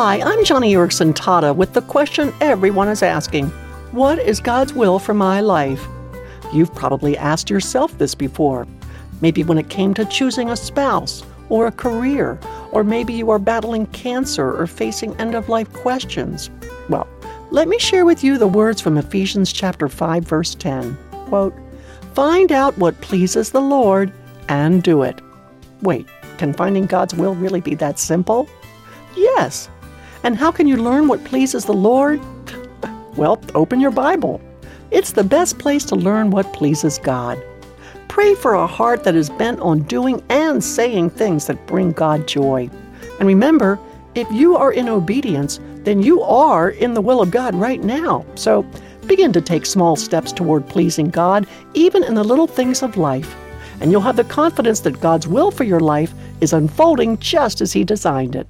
Hi, I'm Joni Eareckson Tada with the question everyone is asking What is God's will for my life? You've probably asked yourself this before. Maybe when it came to choosing a spouse or a career, or maybe you are battling cancer or facing end of life questions. Well, let me share with you the words from Ephesians chapter 5 verse 10. Quote, "Find out what pleases the Lord and do it." Wait, can finding God's will really be that simple? Yes. And how can you learn what pleases the Lord? Well, open your Bible. It's the best place to learn what pleases God. Pray for a heart that is bent on doing and saying things that bring God joy. And remember, if you are in obedience, then you are in the will of God right now. So begin to take small steps toward pleasing God, even in the little things of life. And you'll have the confidence that God's will for your life is unfolding just as He designed it.